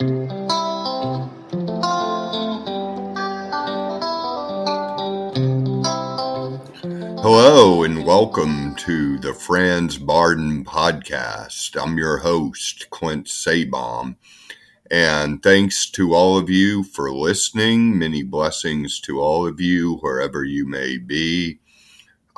Hello and welcome to the Franz Bardon podcast. I'm your host, Clint Sabom. And thanks to all of you for listening. Many blessings to all of you, wherever you may be.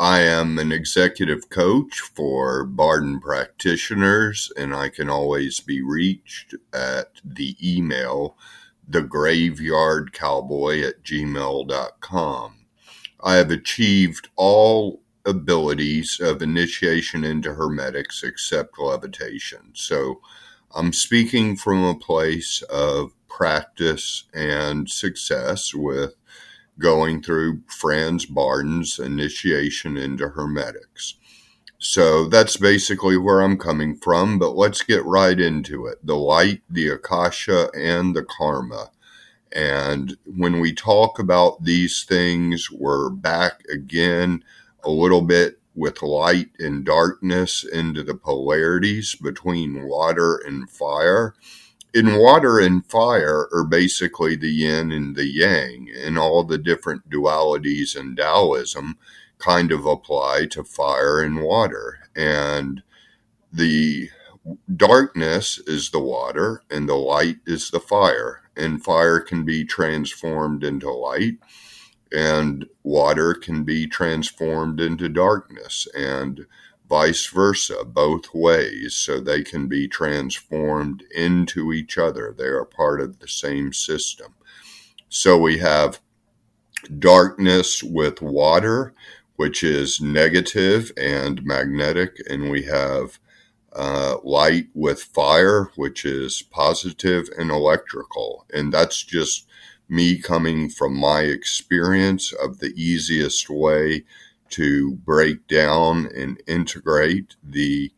I am an executive coach for Bardon practitioners, and I can always be reached at the email thegraveyardcowboy at gmail.com. I have achieved all abilities of initiation into Hermetics except levitation. So I'm speaking from a place of practice and success with going through Franz Bardon's initiation into Hermetics. So that's basically where I'm coming from, but let's get right into it. The light, the Akasha, and the karma. And when we talk about these things, we're back again a little bit with light and darkness into the polarities between water and fire. In water and fire are basically the yin and the yang, and all the different dualities in Taoism kind of apply to fire and water. And the darkness is the water, and the light is the fire and fire can be transformed into light and water can be transformed into darkness and vice versa both ways so they can be transformed into each other they are part of the same system so we have darkness with water which is negative and magnetic and we have uh, light with fire, which is positive and electrical. And that's just me coming from my experience of the easiest way to break down and integrate the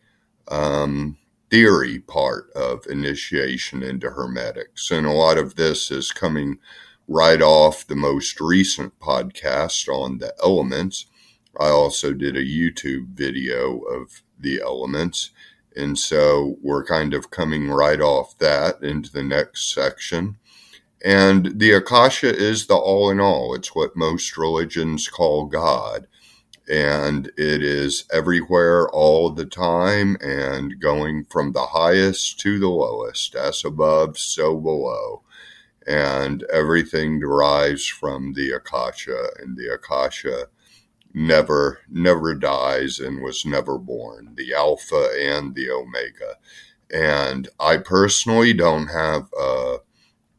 um, theory part of initiation into hermetics. And a lot of this is coming right off the most recent podcast on the elements. I also did a YouTube video of the elements and so we're kind of coming right off that into the next section. And the Akasha is the all in all. It's what most religions call God. And it is everywhere all the time and going from the highest to the lowest, as above, so below. And everything derives from the Akasha. And the Akasha never never dies and was never born the alpha and the omega and i personally don't have a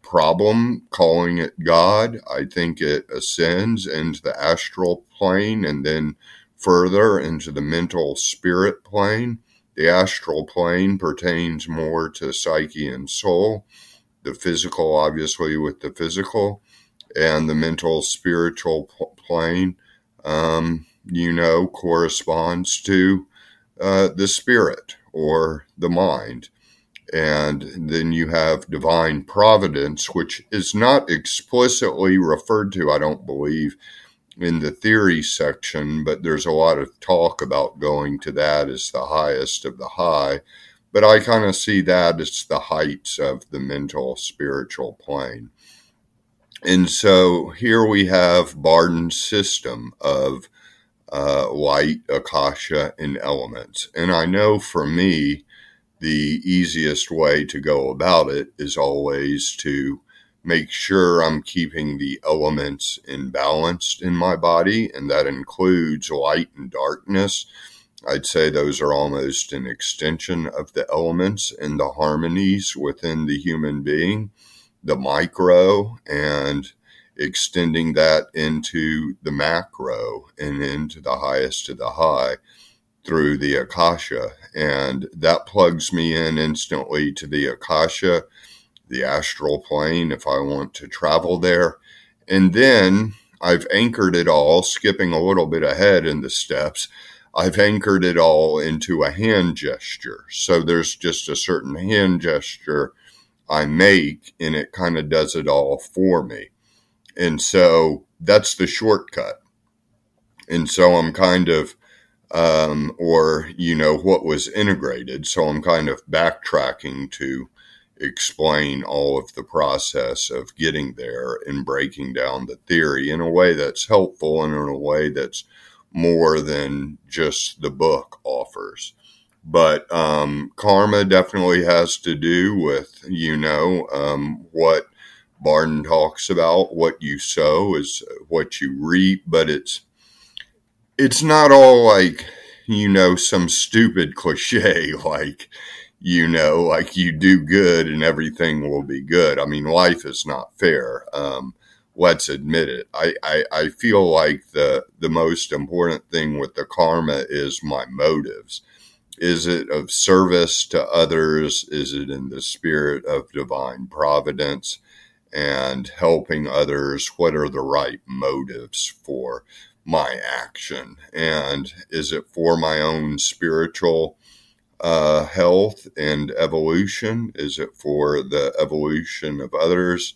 problem calling it god i think it ascends into the astral plane and then further into the mental spirit plane the astral plane pertains more to psyche and soul the physical obviously with the physical and the mental spiritual plane um, you know, corresponds to uh, the spirit or the mind. And then you have divine providence, which is not explicitly referred to, I don't believe, in the theory section, but there's a lot of talk about going to that as the highest of the high. But I kind of see that as the heights of the mental spiritual plane. And so here we have Bardon's system of uh, light, akasha, and elements. And I know for me, the easiest way to go about it is always to make sure I'm keeping the elements in balance in my body, and that includes light and darkness. I'd say those are almost an extension of the elements and the harmonies within the human being the micro and extending that into the macro and into the highest to the high through the Akasha. And that plugs me in instantly to the Akasha, the astral plane, if I want to travel there. And then I've anchored it all, skipping a little bit ahead in the steps. I've anchored it all into a hand gesture. So there's just a certain hand gesture I make and it kind of does it all for me. And so that's the shortcut. And so I'm kind of, um, or, you know, what was integrated. So I'm kind of backtracking to explain all of the process of getting there and breaking down the theory in a way that's helpful and in a way that's more than just the book offers. But um, karma definitely has to do with, you know, um, what Bardon talks about. What you sow is what you reap, but it's it's not all like you know some stupid cliche like you know like you do good and everything will be good. I mean, life is not fair. Um, let's admit it. I, I, I feel like the the most important thing with the karma is my motives. Is it of service to others? Is it in the spirit of divine providence and helping others? What are the right motives for my action? And is it for my own spiritual uh, health and evolution? Is it for the evolution of others?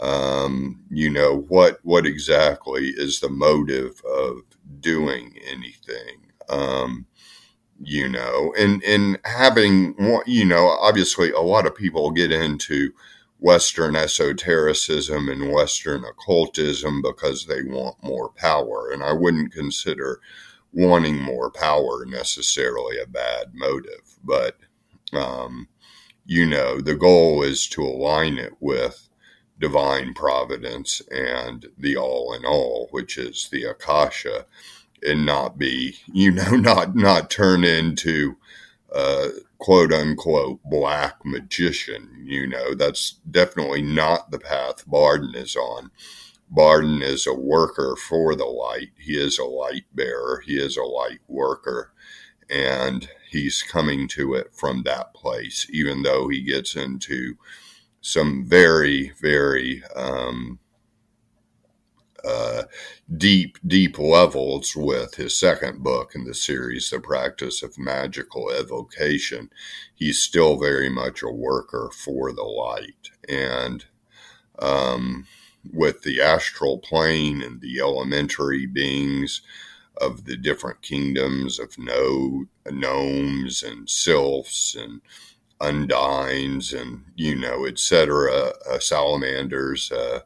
um, you know what what exactly is the motive of doing anything um, you know and and having you know obviously a lot of people get into western esotericism and western occultism because they want more power. And i wouldn't consider wanting more power necessarily a bad motive but um, you know the goal is to align it with divine providence and the all in all, which is the Akasha, and not be, you know, not not turn into uh, quote unquote black magician. You know, that's definitely not the path Bardon is on. Bardon is a worker for the light. He is a light bearer. He is a light worker. And he's coming to it from that place, even though he gets into some very, very um, uh, deep, deep levels with his second book in the series, The Practice of Magical Evocation. He's still very much a worker for the light. And um, with the astral plane and the elementary beings of the different kingdoms of no, gnomes and sylphs and undines and you know etc uh, salamanders uh,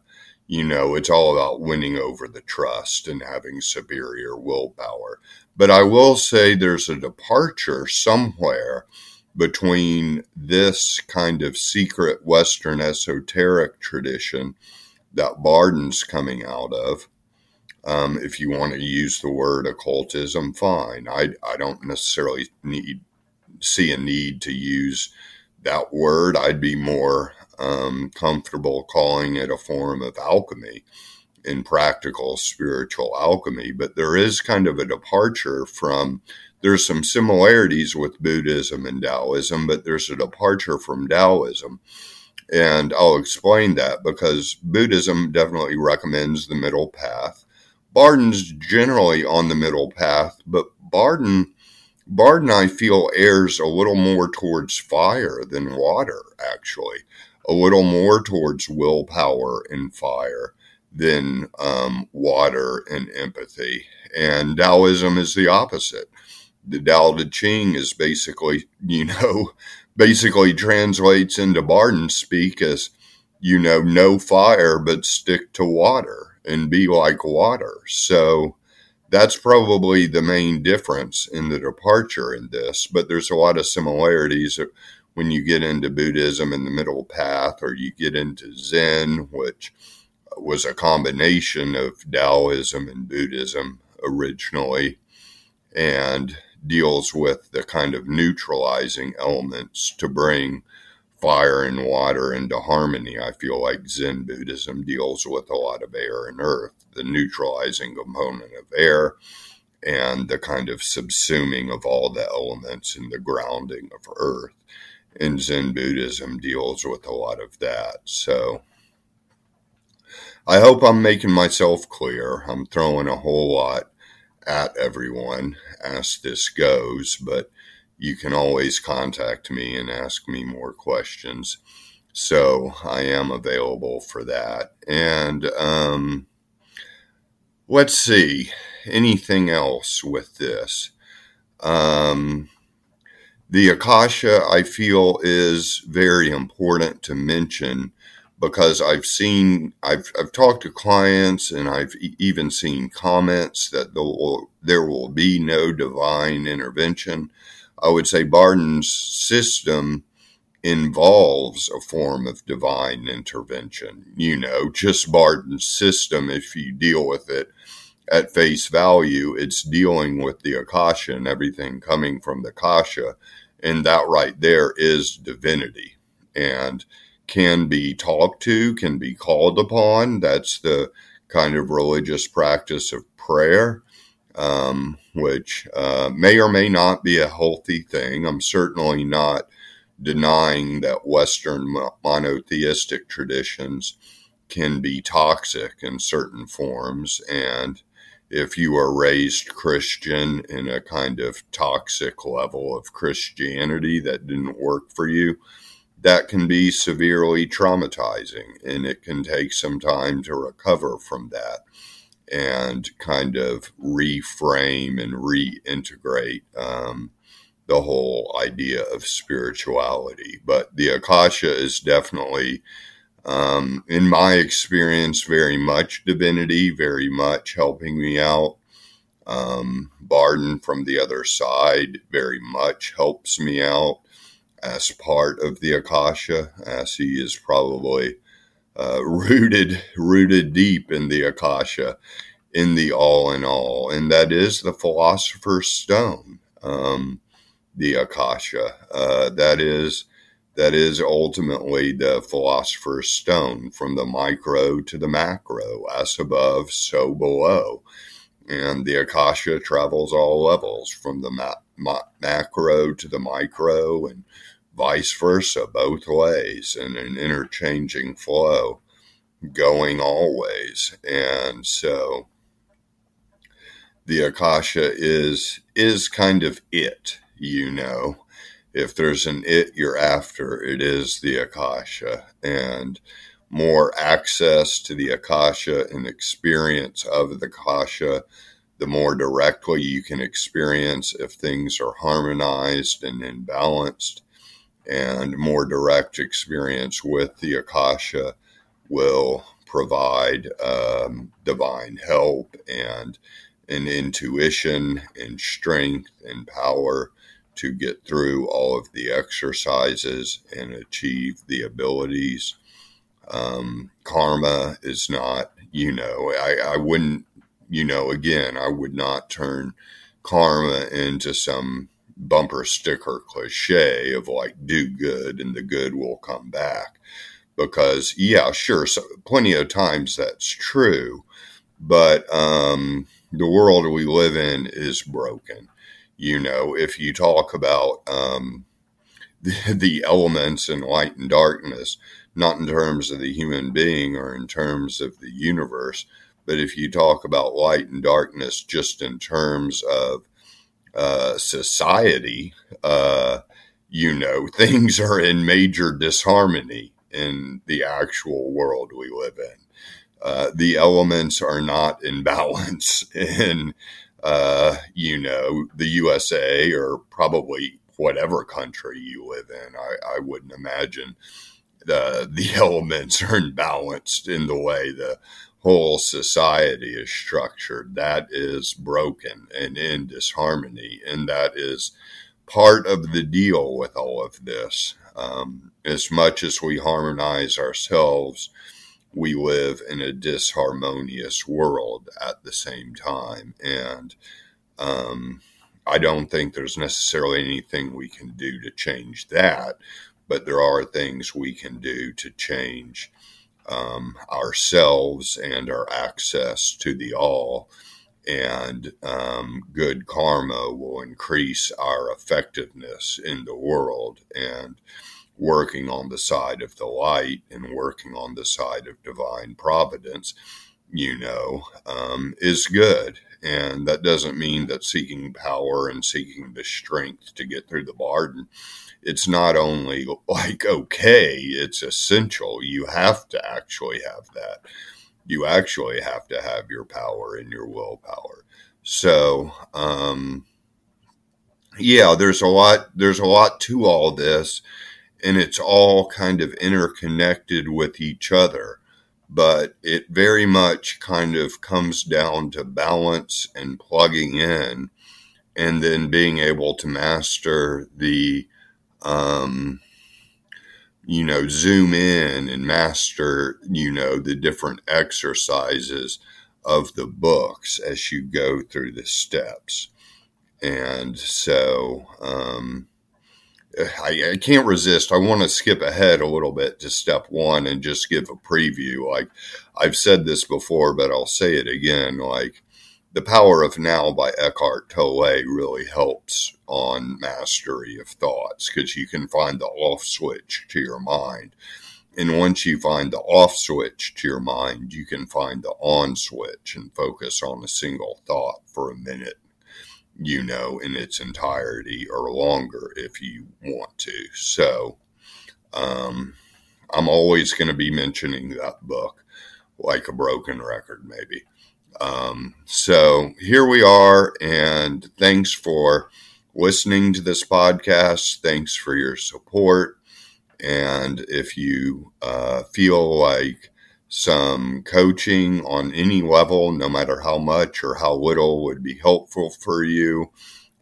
you know it's all about winning over the trust and having superior willpower. But i will say there's a departure somewhere between this kind of secret western esoteric tradition that bardon's coming out of. Um, if you want to use the word occultism fine. I, I don't necessarily need see a need to use that word. I'd be more um, comfortable calling it a form of alchemy in practical spiritual alchemy. But there is kind of a departure from, there's some similarities with Buddhism and Taoism, but there's a departure from Taoism. And I'll explain that because Buddhism definitely recommends the middle path. Bardon's generally on the middle path, but Bardon Bardon, I feel, errs a little more towards fire than water, actually, a little more towards willpower and fire than um, water and empathy. And Taoism is the opposite. The Tao Te Ching is basically, you know, basically translates into Bardon speak as, you know, no fire, but stick to water and be like water. So, that's probably the main difference in the departure in this, but there's a lot of similarities when you get into Buddhism in the middle path, or you get into Zen, which was a combination of Taoism and Buddhism originally, and deals with the kind of neutralizing elements to bring fire and water into harmony. I feel like Zen Buddhism deals with a lot of air and earth, the neutralizing component of air, and the kind of subsuming of all the elements and the grounding of earth. And Zen Buddhism deals with a lot of that. So I hope I'm making myself clear. I'm throwing a whole lot at everyone as this goes, but you can always contact me and ask me more questions. So I am available for that. And um, let's see, anything else with this? Um, the Akasha, I feel, is very important to mention because I've seen, I've, I've talked to clients and I've even seen comments that there will, there will be no divine intervention. I would say Bardon's system involves a form of divine intervention. You know, just Bardon's system, if you deal with it at face value, it's dealing with the Akasha and everything coming from the Akasha and that right there is divinity and can be talked to, can be called upon. That's the kind of religious practice of prayer, um, which uh, may or may not be a healthy thing. I'm certainly not denying that Western monotheistic traditions can be toxic in certain forms and if you are raised Christian in a kind of toxic level of Christianity that didn't work for you, that can be severely traumatizing and it can take some time to recover from that and kind of reframe and reintegrate um, the whole idea of spirituality. But the Akasha is definitely um, in my experience, very much divinity, very much helping me out. Um, Bardon from the other side very much helps me out as part of the Akasha, as he is probably uh, rooted rooted deep in the Akasha, in the all in all, and that is the Philosopher's Stone, um, the Akasha. Uh, that is that is ultimately the philosopher's stone from the micro to the macro, as above, so below. And the Akasha travels all levels from the ma- ma- macro to the micro and vice versa, both ways, in an interchanging flow going always. And so the Akasha is is kind of it, you know if there's an it you're after, it is the Akasha. And more access to the Akasha and experience of the Akasha, the more directly you can experience if things are harmonized and imbalanced. And more direct experience with the Akasha will provide um, divine help and an intuition and strength and power to get through all of the exercises and achieve the abilities. Um, karma is not, you know, I, I wouldn't, you know, again, I would not turn karma into some bumper sticker cliche of like do good and the good will come back because yeah sure so plenty of times that's true but um, the world we live in is broken you know, if you talk about um, the, the elements in light and darkness, not in terms of the human being or in terms of the universe, but if you talk about light and darkness just in terms of uh, society, uh, you know, things are in major disharmony in the actual world we live in. Uh, the elements are not in balance in uh, you know, the USA or probably whatever country you live in. I, I wouldn't imagine the the elements are imbalanced in the way the whole society is structured. That is broken and in disharmony, and that is part of the deal with all of this. Um, as much as we harmonize ourselves we live in a disharmonious world at the same time. And um, I don't think there's necessarily anything we can do to change that, but there are things we can do to change um, ourselves and our access to the all. And um, good karma will increase our effectiveness in the world. And working on the side of the light and working on the side of divine providence, you know, um, is good. And that doesn't mean that seeking power and seeking the strength to get through the Bardon, it's not only like okay, it's essential. You have to actually have that. You actually have to have your power and your willpower. So, um, yeah, there's a lot. There's a lot to all this, and it's all kind of interconnected with each other. But it very much kind of comes down to balance and plugging in, and then being able to master the, um, you know, zoom in and master, you know, the different exercises of the books as you go through the steps. And so, um, I, I, can't resist. I want to skip ahead a little bit to step one and just give a preview. Like I've said this before, but I'll say it again. Like the power of now by Eckhart Tolle really helps on mastery of thoughts because you can find the off switch to your mind. And once you find the off switch to your mind, you can find the on switch and focus on a single thought for a minute you know, in its entirety or longer if you want to. So, um, I'm always going to be mentioning that book like a broken record, maybe. Um, so here we are, and thanks for listening to this podcast. Thanks for your support. And if you uh, feel like some coaching on any level, no matter how much or how little, would be helpful for you.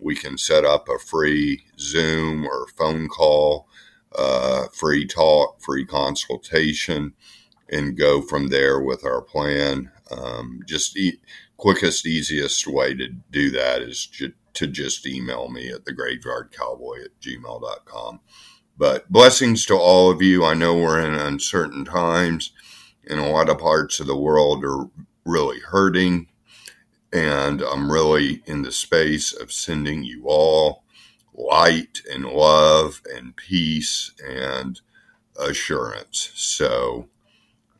We can set up a free Zoom or phone call, uh, free talk, free consultation, and go from there with our plan. Um, just e- quickest, easiest way to do that is to, to just email me at the thegraveyardcowboy at gmail.com. But blessings to all of you. I know we're in uncertain times in a lot of parts of the world are really hurting. And I'm really in the space of sending you all light and love and peace and assurance. So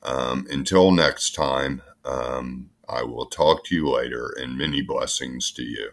um, until next time, um, I will talk to you later and many blessings to you.